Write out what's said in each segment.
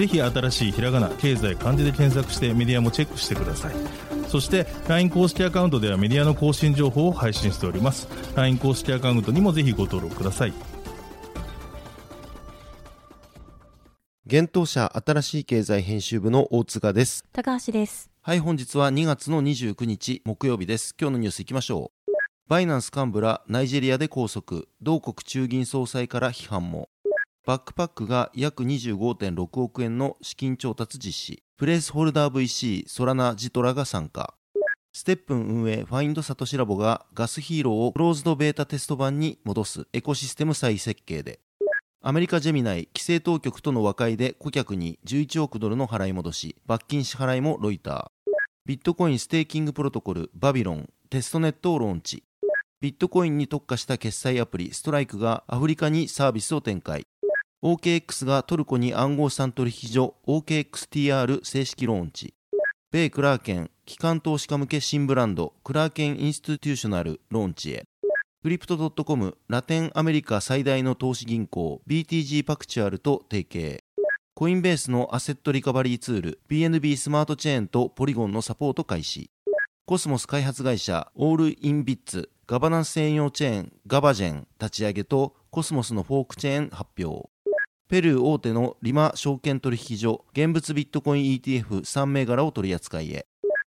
ぜひ新しいひらがな経済漢字で検索してメディアもチェックしてください。そして LINE 公式アカウントではメディアの更新情報を配信しております。LINE 公式アカウントにもぜひご登録ください。現当社新しい経済編集部の大塚です。高橋です。はい本日は2月の29日木曜日です。今日のニュースいきましょう。バイナンス幹部らナイジェリアで拘束。同国中銀総裁から批判もバックパックが約25.6億円の資金調達実施。プレイスホルダー VC ソラナ・ジトラが参加。ステップン運営ファインドサトシラボがガスヒーローをクローズドベータテスト版に戻す。エコシステム再設計で。アメリカジェミナイ規制当局との和解で顧客に11億ドルの払い戻し。罰金支払いもロイター。ビットコインステーキングプロトコルバビロン。テストネットをローンチ。ビットコインに特化した決済アプリストライクがアフリカにサービスを展開。OKX がトルコに暗号資産取引所 OKXTR 正式ローンチ。米クラーケン機関投資家向け新ブランドクラーケンインスティテューショナルローンチへ。 Crypto.com ラテンアメリカ最大の投資銀行 BTG パクチュアルと提携。コインベースのアセットリカバリーツール BNB スマートチェーンとポリゴンのサポート開始。コスモス開発会社オールインビッツガバナンス専用チェーンガバジェン立ち上げとコスモスのフォークチェーン発表。ペルー大手のリマ証券取引所現物ビットコイン ETF3 銘柄を取り扱いへ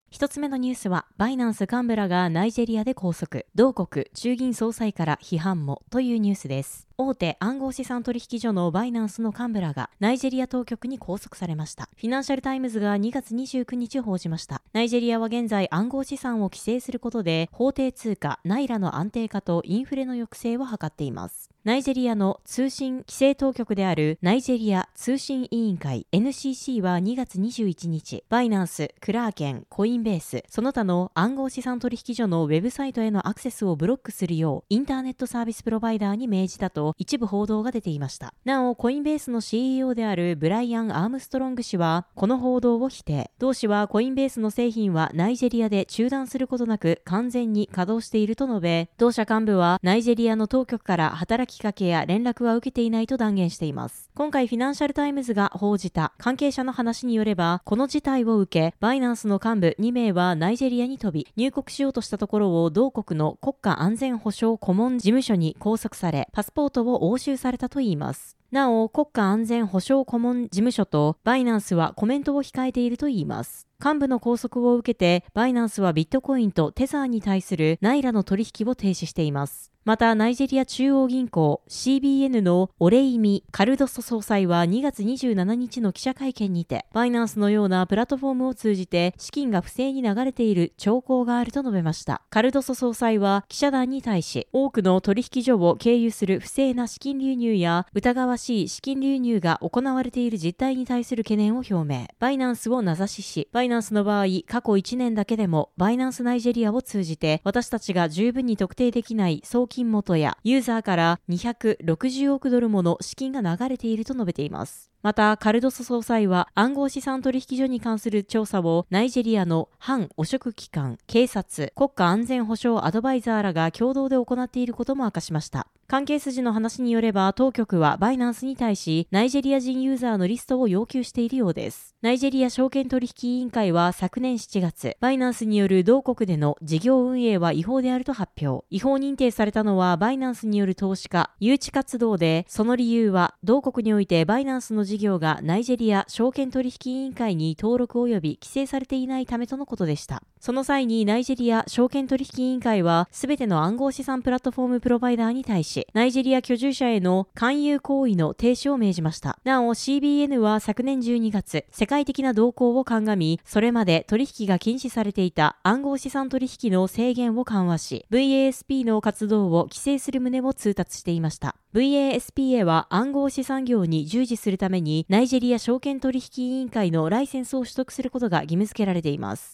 一つ目のニュースは、バイナンス幹部らがナイジェリアで拘束、同国中銀総裁から批判もというニュースです。大手暗号資産取引所のバイナンスの幹部らがナイジェリア当局に拘束されました。フィナンシャルタイムズが2月29日報じました。ナイジェリアは現在暗号資産を規制することで法定通貨ナイラの安定化とインフレの抑制を図っています。ナイジェリアの通信規制当局であるナイジェリア通信委員会 NCC は2月21日、バイナンス、クラーケン、コインベース、その他の暗号資産取引所のウェブサイトへのアクセスをブロックするようインターネットサービスプロバイダーに命じたと一部報道が出ていました。なお、コインベースの CEO であるブライアン・アームストロング氏は、この報道を否定。同氏はコインベースの製品はナイジェリアで中断することなく完全に稼働していると述べ、同社幹部はナイジェリアの当局から働きかけや連絡は受けていないと断言しています。今回フィナンシャルタイムズが報じた関係者の話によれば、この事態を受け、バイナンスの幹部2名はナイジェリアに飛び、入国しようとしたところを同国の国家安全保障顧問事務所に拘束され、パスポートを押収されたといいます。なお、国家安全保障顧問事務所とバイナンスはコメントを控えているといいます。幹部の拘束を受けて、バイナンスはビットコインとテザーに対するナイラの取引を停止しています。また、ナイジェリア中央銀行 CBN のオレイミ・カルドソ総裁は2月27日の記者会見にて、バイナンスのようなプラットフォームを通じて資金が不正に流れている兆候があると述べました。カルドソ総裁は記者団に対し、多くの取引所を経由する不正な資金流入や疑わしい資金流入が行われている実態に対する懸念を表明。バイナンスを名指しし、バイナナンスの場合、過去1年だけでも、バイナンスナイジェリアを通じて、私たちが十分に特定できない送金元やユーザーから260億ドルもの資金が流れていると述べています。また、カルドソ総裁は暗号資産取引所に関する調査をナイジェリアの反汚職機関、警察、国家安全保障アドバイザーらが共同で行っていることも明かしました。関係筋の話によれば、当局はバイナンスに対し、ナイジェリア人ユーザーのリストを要求しているようです。ナイジェリア証券取引委員会は昨年7月、バイナンスによる同国での事業運営は違法であると発表。違法認定されたのは、バイナンスによる投資家、誘致活動で、その理由は、同国においてバイナンスの事業がナイジェリア証券取引委員会に登録及び規制されていないためとのことでした。その際にナイジェリア証券取引委員会は、すべての暗号資産プラットフォームプロバイダーに対し、ナイジェリア居住者への勧誘行為の停止を命じました。なお、CBN は昨年12月、世界的な動向を鑑み、それまで取引が禁止されていた暗号資産取引の制限を緩和し、VASP の活動を規制する旨を通達していました。VASPA は暗号資産業に従事するためにナイジェリア証券取引委員会のライセンスを取得することが義務付けられています。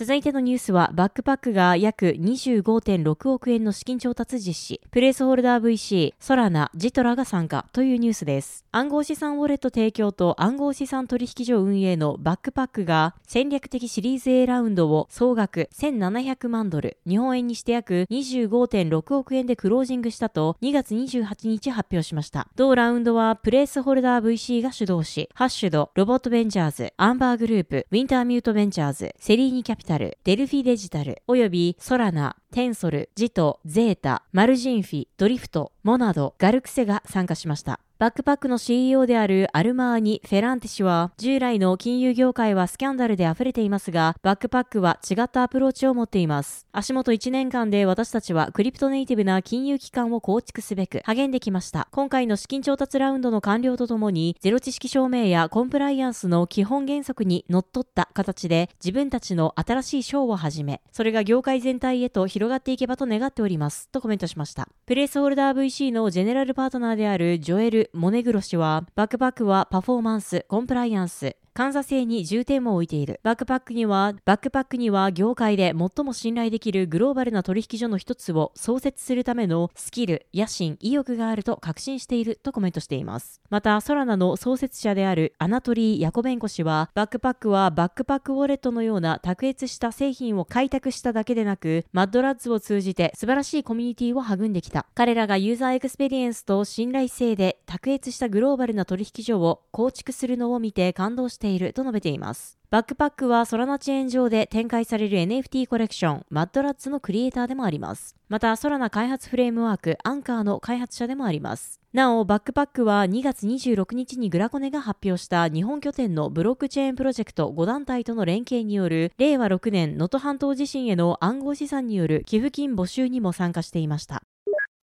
続いてのニュースは、バックパックが約25.6億円の資金調達実施、プレイスホルダー VC、ソラナ、ジトラが参加というニュースです。暗号資産ウォレット提供と暗号資産取引所運営のバックパックが戦略的シリーズ A ラウンドを総額1700万ドル、日本円にして約25.6億円でクロージングしたと2月28日発表しました。同ラウンドはプレイスホルダー VC が主導し、ハッシュド、ロボットベンチャーズ、アンバーグループ、ウィンターミュートベンチャーズ、セリーニキャピタル、デルフィデジタル、およびソラナ、テンソル、ジト、ゼータ、マルジンフィ、ドリフト、モナド、ガルクセが参加しました。バックパックの CEO であるアルマーニ・フェランテ氏は、従来の金融業界はスキャンダルで溢れていますが、バックパックは違ったアプローチを持っています。足元1年間で私たちはクリプトネイティブな金融機関を構築すべく励んできました。今回の資金調達ラウンドの完了とともに、ゼロ知識証明やコンプライアンスの基本原則にのっとった形で自分たちの新しいショーを始め、それが業界全体へと広がっていけばと願っております。とコメントしました。プレイスホルダー VC のジェネラルパートナーであるジョエル・モネグロ氏は、バックパックはパフォーマンス、コンプライアンス、監査性に重点を置いている。バックパックには、バックパックには業界で最も信頼できるグローバルな取引所の一つを創設するためのスキル、野心、意欲があると確信しているとコメントしています。また、ソラナの創設者であるアナトリー・ヤコベンコ氏は、バックパックはバックパックウォレットのような卓越した製品を開拓しただけでなく、マッドラッズを通じて素晴らしいコミュニティを育んできた。彼らがユーザーエクスペリエンスと信頼性で卓越したグローバルな取引所を構築するのを見て感動したていると述べています。ます。バックパックはソラナチェーン上で展開される NFT コレクション、マッドラッツのクリエイターでもあります。また、ソラナ開発フレームワーク、アンカーの開発者でもあります。なお、バックパックは2月26日にグラコネが発表した日本拠点のブロックチェーンプロジェクト5団体との連携による令和6年能登半島地震への暗号資産による寄付金募集にも参加していました。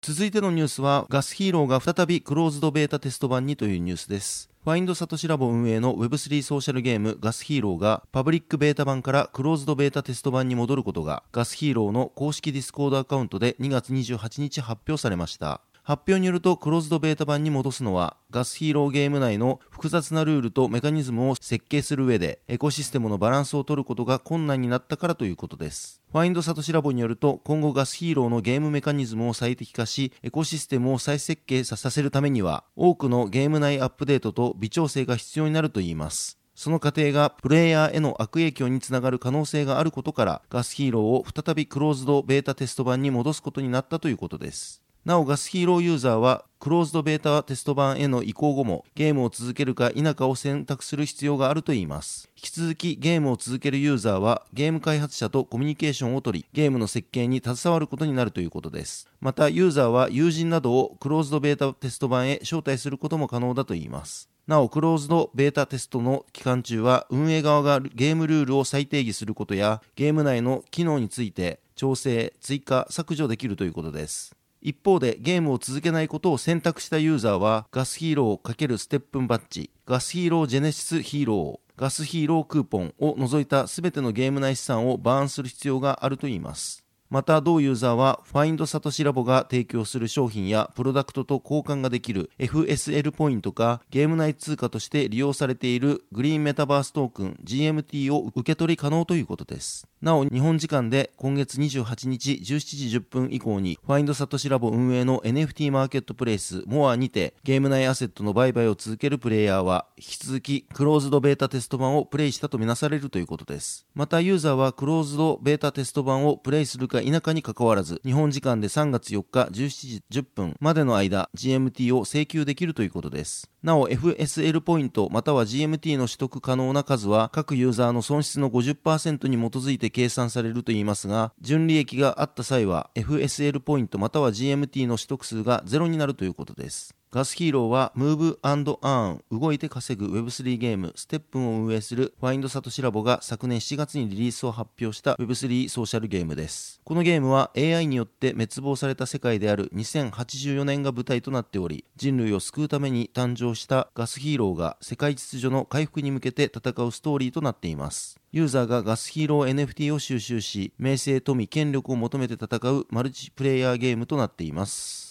続いてのニュースはガスヒーローが再びクローズドベータテスト版にというニュースです。ファインドサトシラボ運営の Web3 ソーシャルゲームガスヒーローがパブリックベータ版からクローズドベータテスト版に戻ることがガスヒーローの公式ディスコードアカウントで2月28日発表されました。発表によるとクローズドベータ版に戻すのはガスヒーローゲーム内の複雑なルールとメカニズムを設計する上でエコシステムのバランスを取ることが困難になったからということです。ファインドサトシラボによると今後ガスヒーローのゲームメカニズムを最適化しエコシステムを再設計させるためには多くのゲーム内アップデートと微調整が必要になるといいます。その過程がプレイヤーへの悪影響につながる可能性があることからガスヒーローを再びクローズドベータテスト版に戻すことになったということです。なおガスヒーローユーザーはクローズドベータテスト版への移行後もゲームを続けるか否かを選択する必要があるといいます。引き続きゲームを続けるユーザーはゲーム開発者とコミュニケーションをとりゲームの設計に携わることになるということです。またユーザーは友人などをクローズドベータテスト版へ招待することも可能だといいます。なお、クローズドベータテストの期間中は運営側がゲームルールを再定義することやゲーム内の機能について調整、追加、削除できるということです。一方でゲームを続けないことを選択したユーザーはガスヒーロー×ステップンバッジ、ガスヒーロージェネシスヒーロー、ガスヒーロークーポンを除いた全てのゲーム内資産をバーンする必要があるといいます。また同ユーザーはファインドサトシラボが提供する商品やプロダクトと交換ができる FSL ポイントかゲーム内通貨として利用されているグリーンメタバーストークン GMT を受け取り可能ということです。なお日本時間で今月28日17時10分以降にファインドサトシラボ運営の NFT マーケットプレイスモアにてゲーム内アセットの売買を続けるプレイヤーは引き続きクローズドベータテスト版をプレイしたとみなされるということです。またユーザーはクローズドベータテスト版をプレイするか否かにかかわらず日本時間で3月4日17時10分までの間 GMT を請求できるということです。なお FSL ポイントまたは GMT の取得可能な数は各ユーザーの損失の50%に基づいて計算されるといいますが純利益があった際は FSL ポイントまたは GMT の取得数がゼロになるということです。ガスヒーローはムーブアーン動いて稼ぐ Web3 ゲームステップンを運営するファインドサトシラボが昨年7月にリリースを発表した Web3 ソーシャルゲームです。このゲームは AI によって滅亡された世界である2084年が舞台となっており人類を救うために誕生したガスヒーローが世界秩序の回復に向けて戦うストーリーとなっています。ユーザーがガスヒーロー NFT を収集し名声富権力を求めて戦うマルチプレイヤーゲームとなっています。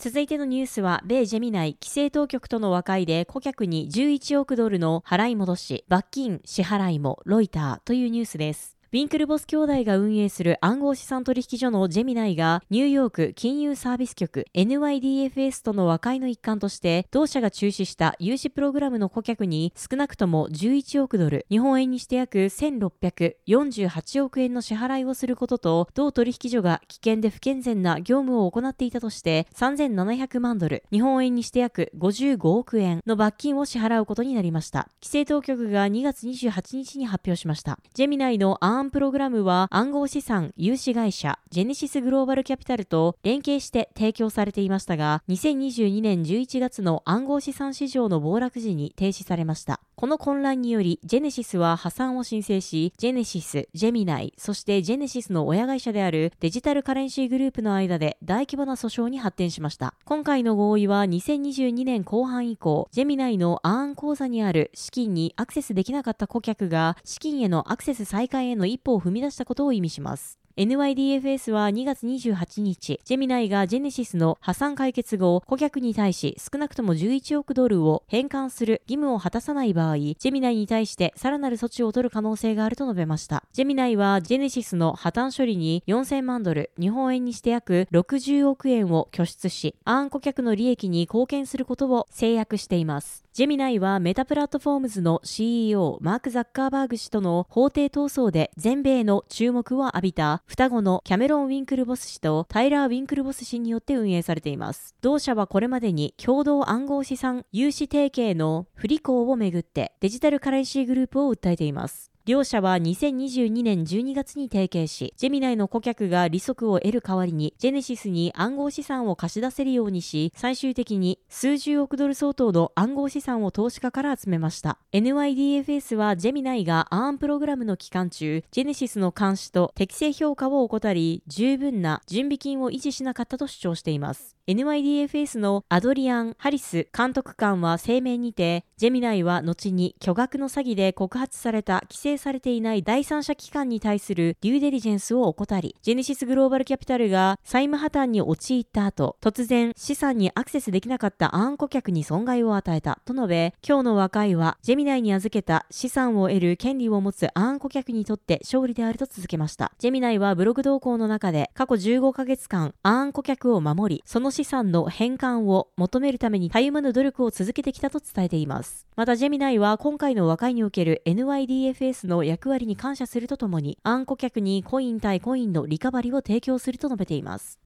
続いてのニュースは、米ジェミナイ規制当局との和解で顧客に11億ドルの払い戻し、罰金、支払いもロイターというニュースです。ウィンクルボス兄弟が運営する暗号資産取引所のジェミナイがニューヨーク金融サービス局 NYDFS との和解の一環として同社が中止した融資プログラムの顧客に少なくとも11億ドル日本円にして約1648億円の支払いをすることと同取引所が危険で不健全な業務を行っていたとして3700万ドル日本円にして約55億円の罰金を支払うことになりました。規制当局が2月28日に発表しました。ジェミナイのアーンプログラムは暗号資産融資会社ジェネシスグローバルキャピタルと連携して提供されていましたが、2022年11月の暗号資産市場の暴落時に停止されました。この混乱により、ジェネシスは破産を申請し、ジェネシス、ジェミナイ、そしてジェネシスの親会社であるデジタルカレンシーグループの間で大規模な訴訟に発展しました。今回の合意は2022年後半以降、ジェミナイのアーン口座にある資金にアクセスできなかった顧客が資金へのアクセス再開への一歩を踏み出したことを意味します。NYDFS は2月28日、ジェミナイがジェネシスの破産解決後、顧客に対し少なくとも11億ドルを返還する義務を果たさない場合、ジェミナイに対してさらなる措置を取る可能性があると述べました。ジェミナイはジェネシスの破綻処理に4000万ドル、日本円にして約60億円を拠出し、アーン顧客の利益に貢献することを誓約しています。ジェミナイはメタプラットフォームズの CEO マーク・ザッカーバーグ氏との法廷闘争で全米の注目を浴びた双子のキャメロン・ウィンクルボス氏とタイラー・ウィンクルボス氏によって運営されています。同社はこれまでに共同暗号資産融資提携の不履行をめぐってデジタルカレンシーグループを訴えています。両社は2022年12月に提携し、ジェミナイの顧客が利息を得る代わりに、ジェネシスに暗号資産を貸し出せるようにし、最終的に数十億ドル相当の暗号資産を投資家から集めました。NYDFS はジェミナイがアーンプログラムの期間中、ジェネシスの監視と適正評価を怠り、十分な準備金を維持しなかったと主張しています。NYDFS のアドリアン・ハリス監督官は声明にて、ジェミナイは後に巨額の詐欺で告発された規制されていない第三者機関に対するデューデリジェンスを怠り、ジェネシスグローバルキャピタルが債務破綻に陥った後、突然資産にアクセスできなかったアーン顧客に損害を与えたと述べ、今日の和解はジェミナイに預けた資産を得る権利を持つアーン顧客にとって勝利であると続けました。ジェミナイはブログ動向の中で過去15ヶ月間アーン顧客を守り、その資産の返還を求めるためにたゆまぬ努力を続けてきたと伝えています。また、ジェミナイは今回の和解における NYDFS の役割に感謝するとともに、アーン顧客にコイン対コインのリカバリを提供すると述べています。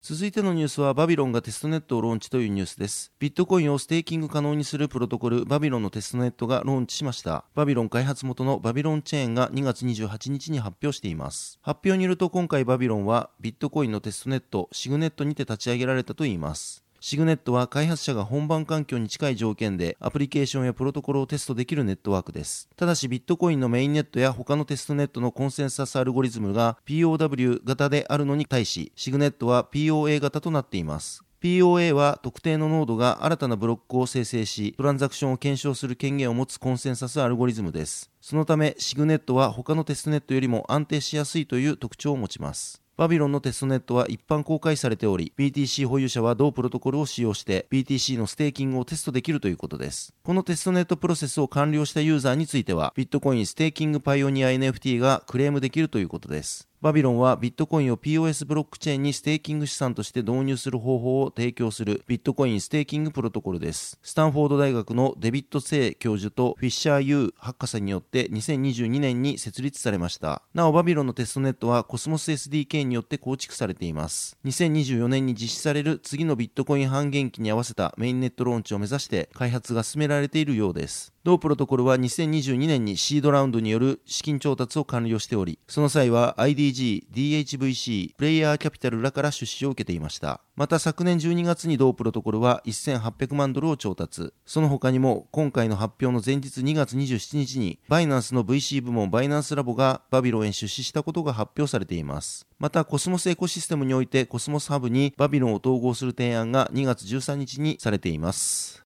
続いてのニュースはバビロンがテストネットをローンチというニュースです。ビットコインをステーキング可能にするプロトコルバビロンのテストネットがローンチしました。バビロン開発元のバビロンチェーンが2月28日に発表しています。発表によると今回バビロンはビットコインのテストネットシグネットにて立ち上げられたといいます。シグネットは開発者が本番環境に近い条件でアプリケーションやプロトコルをテストできるネットワークです。ただしビットコインのメインネットや他のテストネットのコンセンサスアルゴリズムが POW 型であるのに対し、シグネットは POA 型となっています。POA は特定のノードが新たなブロックを生成し、トランザクションを検証する権限を持つコンセンサスアルゴリズムです。そのため、シグネットは他のテストネットよりも安定しやすいという特徴を持ちます。バビロンのテストネットは一般公開されており、BTC 保有者は同プロトコルを使用して BTC のステーキングをテストできるということです。このテストネットプロセスを完了したユーザーについては、ビットコインステーキングパイオニア NFT がクレームできるということです。バビロンはビットコインを POS ブロックチェーンにステーキング資産として導入する方法を提供するビットコインステーキングプロトコルです。スタンフォード大学のデビッド・セイ教授とフィッシャー・ユー博士によって2022年に設立されました。なお、バビロンのテストネットはコスモス SDK によって構築されています。2024年に実施される次のビットコイン半減期に合わせたメインネットローンチを目指して開発が進められているようです。同プロトコルは2022年にシードラウンドによる資金調達を完了しており、その際は IDG、DHVC、プレイヤーキャピタルらから出資を受けていました。また昨年12月に同プロトコルは1800万ドルを調達。その他にも今回の発表の前日2月27日にバイナンスの VC 部門バイナンスラボがバビロンへ出資したことが発表されています。またコスモスエコシステムにおいてコスモスハブにバビロンを統合する提案が2月13日にされています。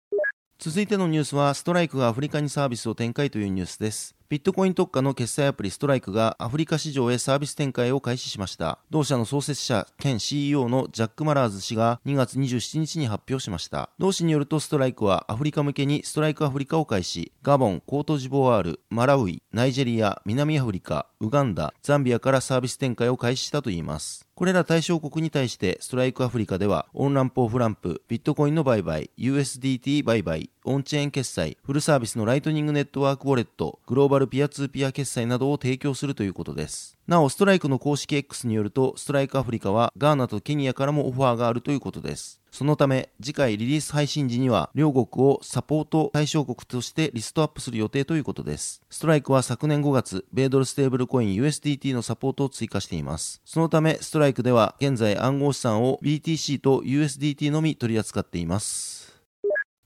続いてのニュースは、ストライクがアフリカにサービスを展開というニュースです。ビットコイン特化の決済アプリストライクがアフリカ市場へサービス展開を開始しました。同社の創設者兼 CEO のジャック・マラーズ氏が2月27日に発表しました。同氏によるとストライクはアフリカ向けにストライクアフリカを開始、ガボン、コートジボワール、マラウイ、ナイジェリア、南アフリカ、ウガンダ、ザンビアからサービス展開を開始したといいます。これら対象国に対してストライクアフリカではオンランプ、オフランプ、ビットコインの売買、USDT 売買、オンチェーン決済、フルサービスのライトニングネットワークウォレット、グローバルピアツーピア決済などを提供するということです。なお、ストライクの公式 X によると、ストライクアフリカはガーナとケニアからもオファーがあるということです。そのため、次回リリース配信時には、両国をサポート対象国としてリストアップする予定ということです。ストライクは昨年5月、米ドルステーブルコイン USDT のサポートを追加しています。そのため、ストライクでは、現在暗号資産を BTC と USDT のみ取り扱っています。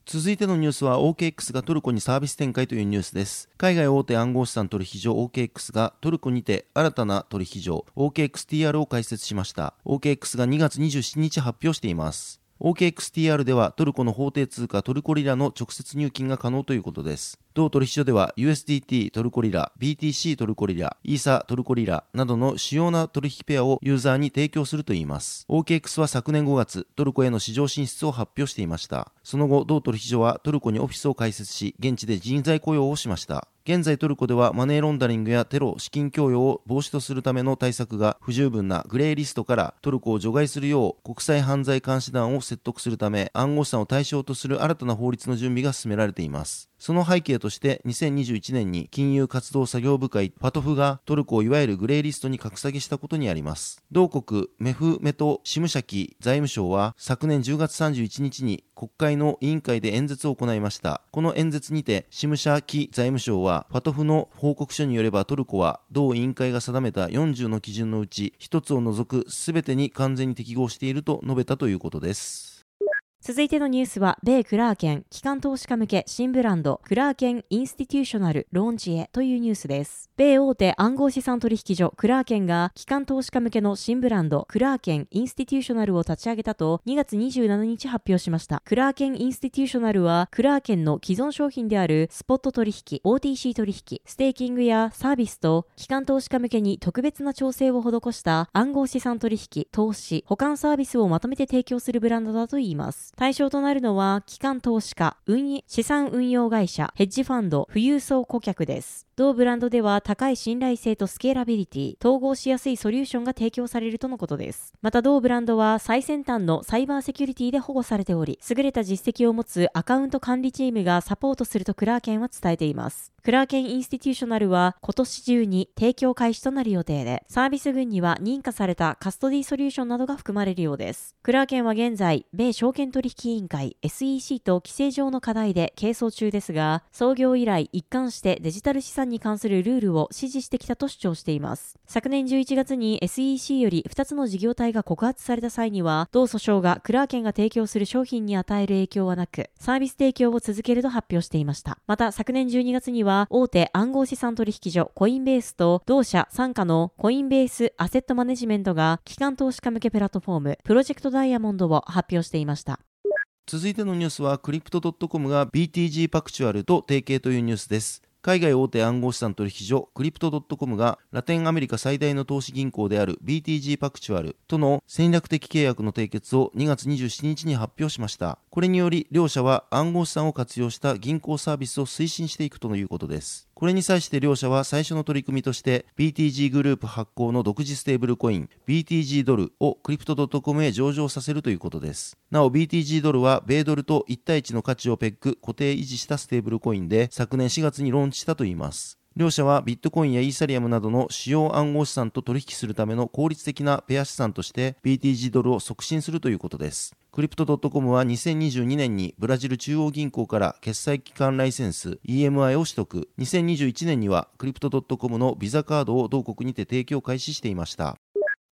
続いてのニュースは OKX がトルコにサービス展開というニュースです。海外大手暗号資産取引所 OKX がトルコにて新たな取引所 OKXTR を開設しました。OKX が2月27日発表しています。OKXTR ではトルコの法定通貨トルコリラの直接入金が可能ということです。同取引所では USDT トルコリラ、BTC トルコリラ、イーサトルコリラなどの主要な取引ペアをユーザーに提供するといいます。OKX は昨年5月、トルコへの市場進出を発表していました。その後、同取引所はトルコにオフィスを開設し、現地で人材雇用をしました。現在トルコではマネーロンダリングやテロ、資金供与を防止とするための対策が不十分なグレーリストからトルコを除外するよう国際犯罪監視団を説得するため暗号資産を対象とする新たな法律の準備が進められています。その背景として2021年に金融活動作業部会パトフがトルコをいわゆるグレーリストに格下げしたことにあります。同国メフメト・シムシャキ財務省は昨年10月31日に国会の委員会で演説を行いました。この演説にてシムシャキ財務省はパトフの報告書によればトルコは同委員会が定めた40の基準のうち1つを除く全てに完全に適合していると述べたということです。続いてのニュースは、米クラーケン、機関投資家向け新ブランド、クラーケンインスティテューショナルローンチへというニュースです。米大手暗号資産取引所、クラーケンが、機関投資家向けの新ブランド、クラーケンインスティテューショナルを立ち上げたと、2月27日発表しました。クラーケンインスティテューショナルは、クラーケンの既存商品である、スポット取引、OTC 取引、ステーキングやサービスと、機関投資家向けに特別な調整を施した暗号資産取引、投資、保管サービスをまとめて提供するブランドだといいます。対象となるのは、機関投資家、運資産運用会社、ヘッジファンド、富裕層顧客です。同ブランドでは高い信頼性とスケーラビリティ、統合しやすいソリューションが提供されるとのことです。また同ブランドは最先端のサイバーセキュリティで保護されており、優れた実績を持つアカウント管理チームがサポートするとクラーケンは伝えています。クラーケンインスティテューショナルは今年中に提供開始となる予定で、サービス群には認可されたカストディソリューションなどが含まれるようです。クラーケンは現在、米証券取引委員会 SEC と規制上の課題で係争中ですが、創業以来一貫してデジタル資産に関するルールを支持してきたと主張しています。昨年11月に SEC より2つの事業体が告発された際には、同訴訟がクラーケンが提供する商品に与える影響はなく、サービス提供を続けると発表していました。また昨年12月には、大手暗号資産取引所コインベースと同社傘下のコインベースアセットマネジメントが機関投資家向けプラットフォームプロジェクトダイヤモンドを発表していました。続いてのニュースはクリプト .com が BTG パクチュアルと提携というニュースです。海外大手暗号資産取引所クリプト .com がラテンアメリカ最大の投資銀行である BTG パクチュアルとの戦略的契約の締結を2月27日に発表しました。これにより両社は暗号資産を活用した銀行サービスを推進していくということです。これに際して両社は最初の取り組みとして BTG グループ発行の独自ステーブルコイン BTG ドルをクリプト .com へ上場させるということです。なお BTG ドルは米ドルと1対1の価値をペック固定維持したステーブルコインで昨年4月にローンチしたといいます。両社はビットコインやイーサリアムなどの主要暗号資産と取引するための効率的なペア資産として BTG ドルを促進するということです。クリプト .com は2022年にブラジル中央銀行から決済機関ライセンス EMI を取得。2021年にはクリプト .com のビザカードを同国にて提供開始していました。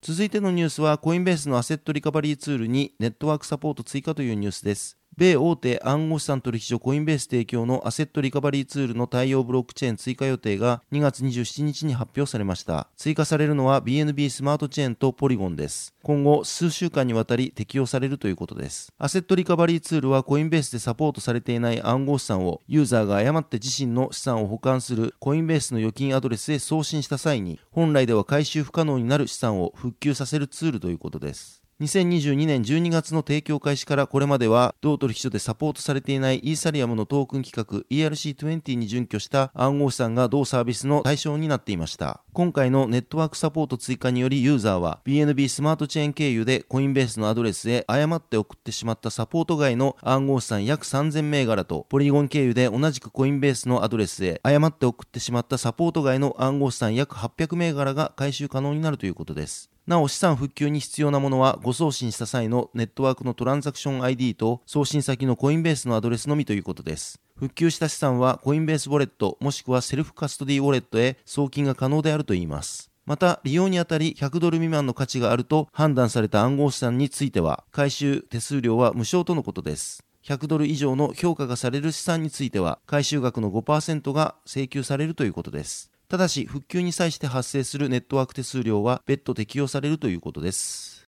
続いてのニュースはコインベースのアセットリカバリーツールにネットワークサポート追加というニュースです。米大手暗号資産取引所コインベース提供のアセットリカバリーツールの対応ブロックチェーン追加予定が2月27日に発表されました。追加されるのは BNB スマートチェーンとポリゴンです。今後数週間にわたり適用されるということです。アセットリカバリーツールはコインベースでサポートされていない暗号資産をユーザーが誤って自身の資産を保管するコインベースの預金アドレスへ送信した際に本来では回収不可能になる資産を復旧させるツールということです。2022年12月の提供開始からこれまでは同取引所でサポートされていないイーサリアムのトークン規格 ERC20 に準拠した暗号資産が同サービスの対象になっていました。今回のネットワークサポート追加によりユーザーは BNB スマートチェーン経由でコインベースのアドレスへ誤って送ってしまったサポート外の暗号資産約3000銘柄とポリゴン経由で同じくコインベースのアドレスへ誤って送ってしまったサポート外の暗号資産約800銘柄が回収可能になるということです。なお資産復旧に必要なものはご送信した際のネットワークのトランザクション ID と送信先のコインベースのアドレスのみということです。復旧した資産はコインベースウォレットもしくはセルフカストディウォレットへ送金が可能であるといいます。また、利用にあたり100ドル未満の価値があると判断された暗号資産については、回収手数料は無償とのことです。100ドル以上の評価がされる資産については、回収額の5%が請求されるということです。ただし、復旧に際して発生するネットワーク手数料は別途適用されるということです。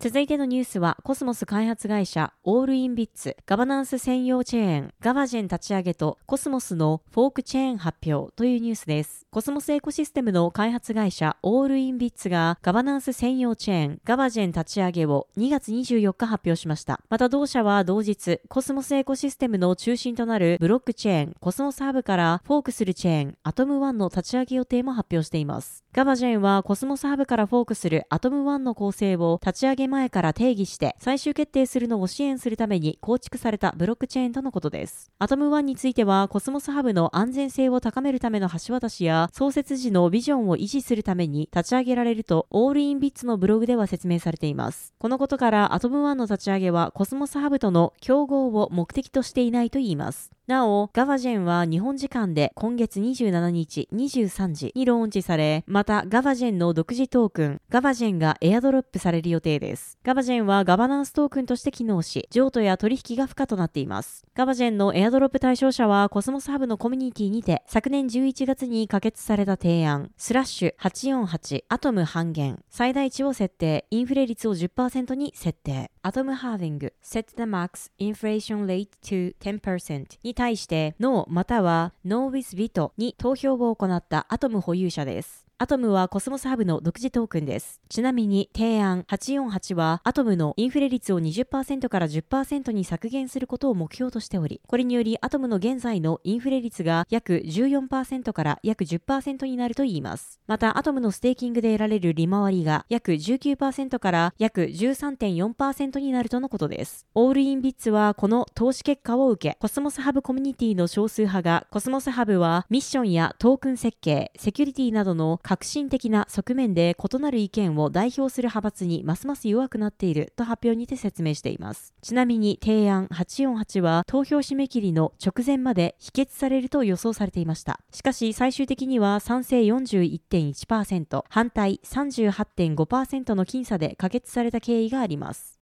続いてのニュースは、コスモス開発会社、オールインビッツ、ガバナンス専用チェーン、ガバジェン立ち上げと、コスモスのフォークチェーン発表というニュースです。コスモスエコシステムの開発会社、オールインビッツが、ガバナンス専用チェーン、ガバジェン立ち上げを2月24日発表しました。また同社は同日、コスモスエコシステムの中心となるブロックチェーン、コスモスハブからフォークするチェーン、アトム1の立ち上げ予定も発表しています。ガバジェンはコスモスハブからフォークするアトム1の構成を立ち上げ前から定義して最終決定するのを支援するために構築されたブロックチェーンとのことです。アトム1についてはコスモスハブの安全性を高めるための橋渡しや創設時のビジョンを維持するために立ち上げられるとオールインビッツのブログでは説明されています。このことからアトム1の立ち上げはコスモスハブとの競合を目的としていないといいます。なお、ガバジェンは日本時間で今月27日23時にローンチされ、またガバジェンの独自トークン、ガバジェンがエアドロップされる予定です。ガバジェンはガバナンストークンとして機能し、譲渡や取引が不可となっています。ガバジェンのエアドロップ対象者はコスモスハブのコミュニティにて、昨年11月に可決された提案、スラッシュ848アトム半減、最大値を設定、インフレ率を10%に設定、 ATOM Halving、set the max inflation rate to 10%に対して、No または No with Veto に投票を行ったアトム保有者です。アトムはコスモスハブの独自トークンです。ちなみに提案848はアトムのインフレ率を20%から10%に削減することを目標としており、これによりアトムの現在のインフレ率が約14%から約10%になるといいます。またアトムのステーキングで得られる利回りが約19%から約13.4%になるとのことです。オールインビッツはこの投票結果を受け、コスモスハブコミュニティの少数派がコスモスハブはミッションやトークン設計、セキュリティなどの革新的な側面で異なる意見を代表する派閥にますます弱くなっていると発表にて説明しています。ちなみに提案848は投票締め切りの直前まで否決されると予想されていました。しかし最終的には賛成41.1%、反対38.5%の僅差で可決された経緯があります。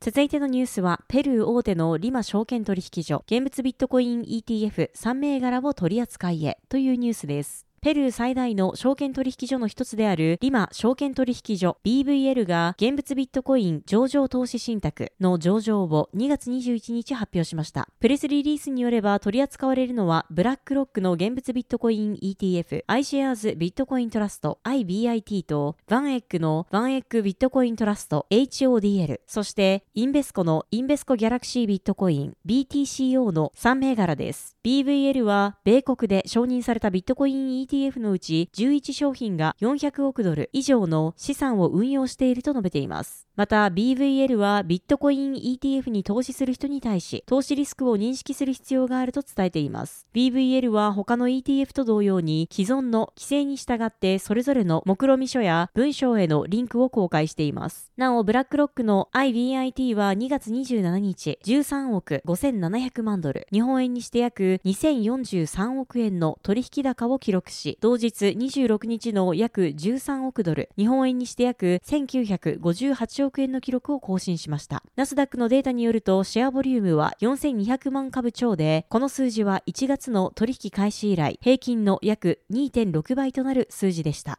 続いてのニュースは、ペルー大手のリマ証券取引所、現物ビットコイン ETF3 銘柄を取り扱いへというニュースです。ペルー最大の証券取引所の一つであるリマ証券取引所 BVL が現物ビットコイン上場投資信託の上場を2月21日発表しました。プレスリリースによれば取り扱われるのはブラックロックの現物ビットコイン ETF iShares ビットコイントラスト IBIT とワンエッグのワンエッグビットコイントラスト HODL そしてインベスコのインベスコギャラクシービットコイン BTCO の3銘柄です。BVL は米国で承認されたビットコイン ETF ETF のうち11商品が400億ドル以上の資産を運用していると述べています。また BVL はビットコイン ETF に投資する人に対し、投資リスクを認識する必要があると伝えています。BVL は他の ETF と同様に既存の規制に従ってそれぞれの目論見書や文章へのリンクを公開しています。なお、ブラックロックの IBIT は2月27日、13億5700万ドル、日本円にして約2043億円の取引高を記録し、同日26日の約13億ドル、日本円にして約1958億億円の記録を更新しました。ナスダックのデータによると、シェアボリュームは4200万株超で、この数字は1月の取引開始以来、平均の約2.6倍となる数字でした。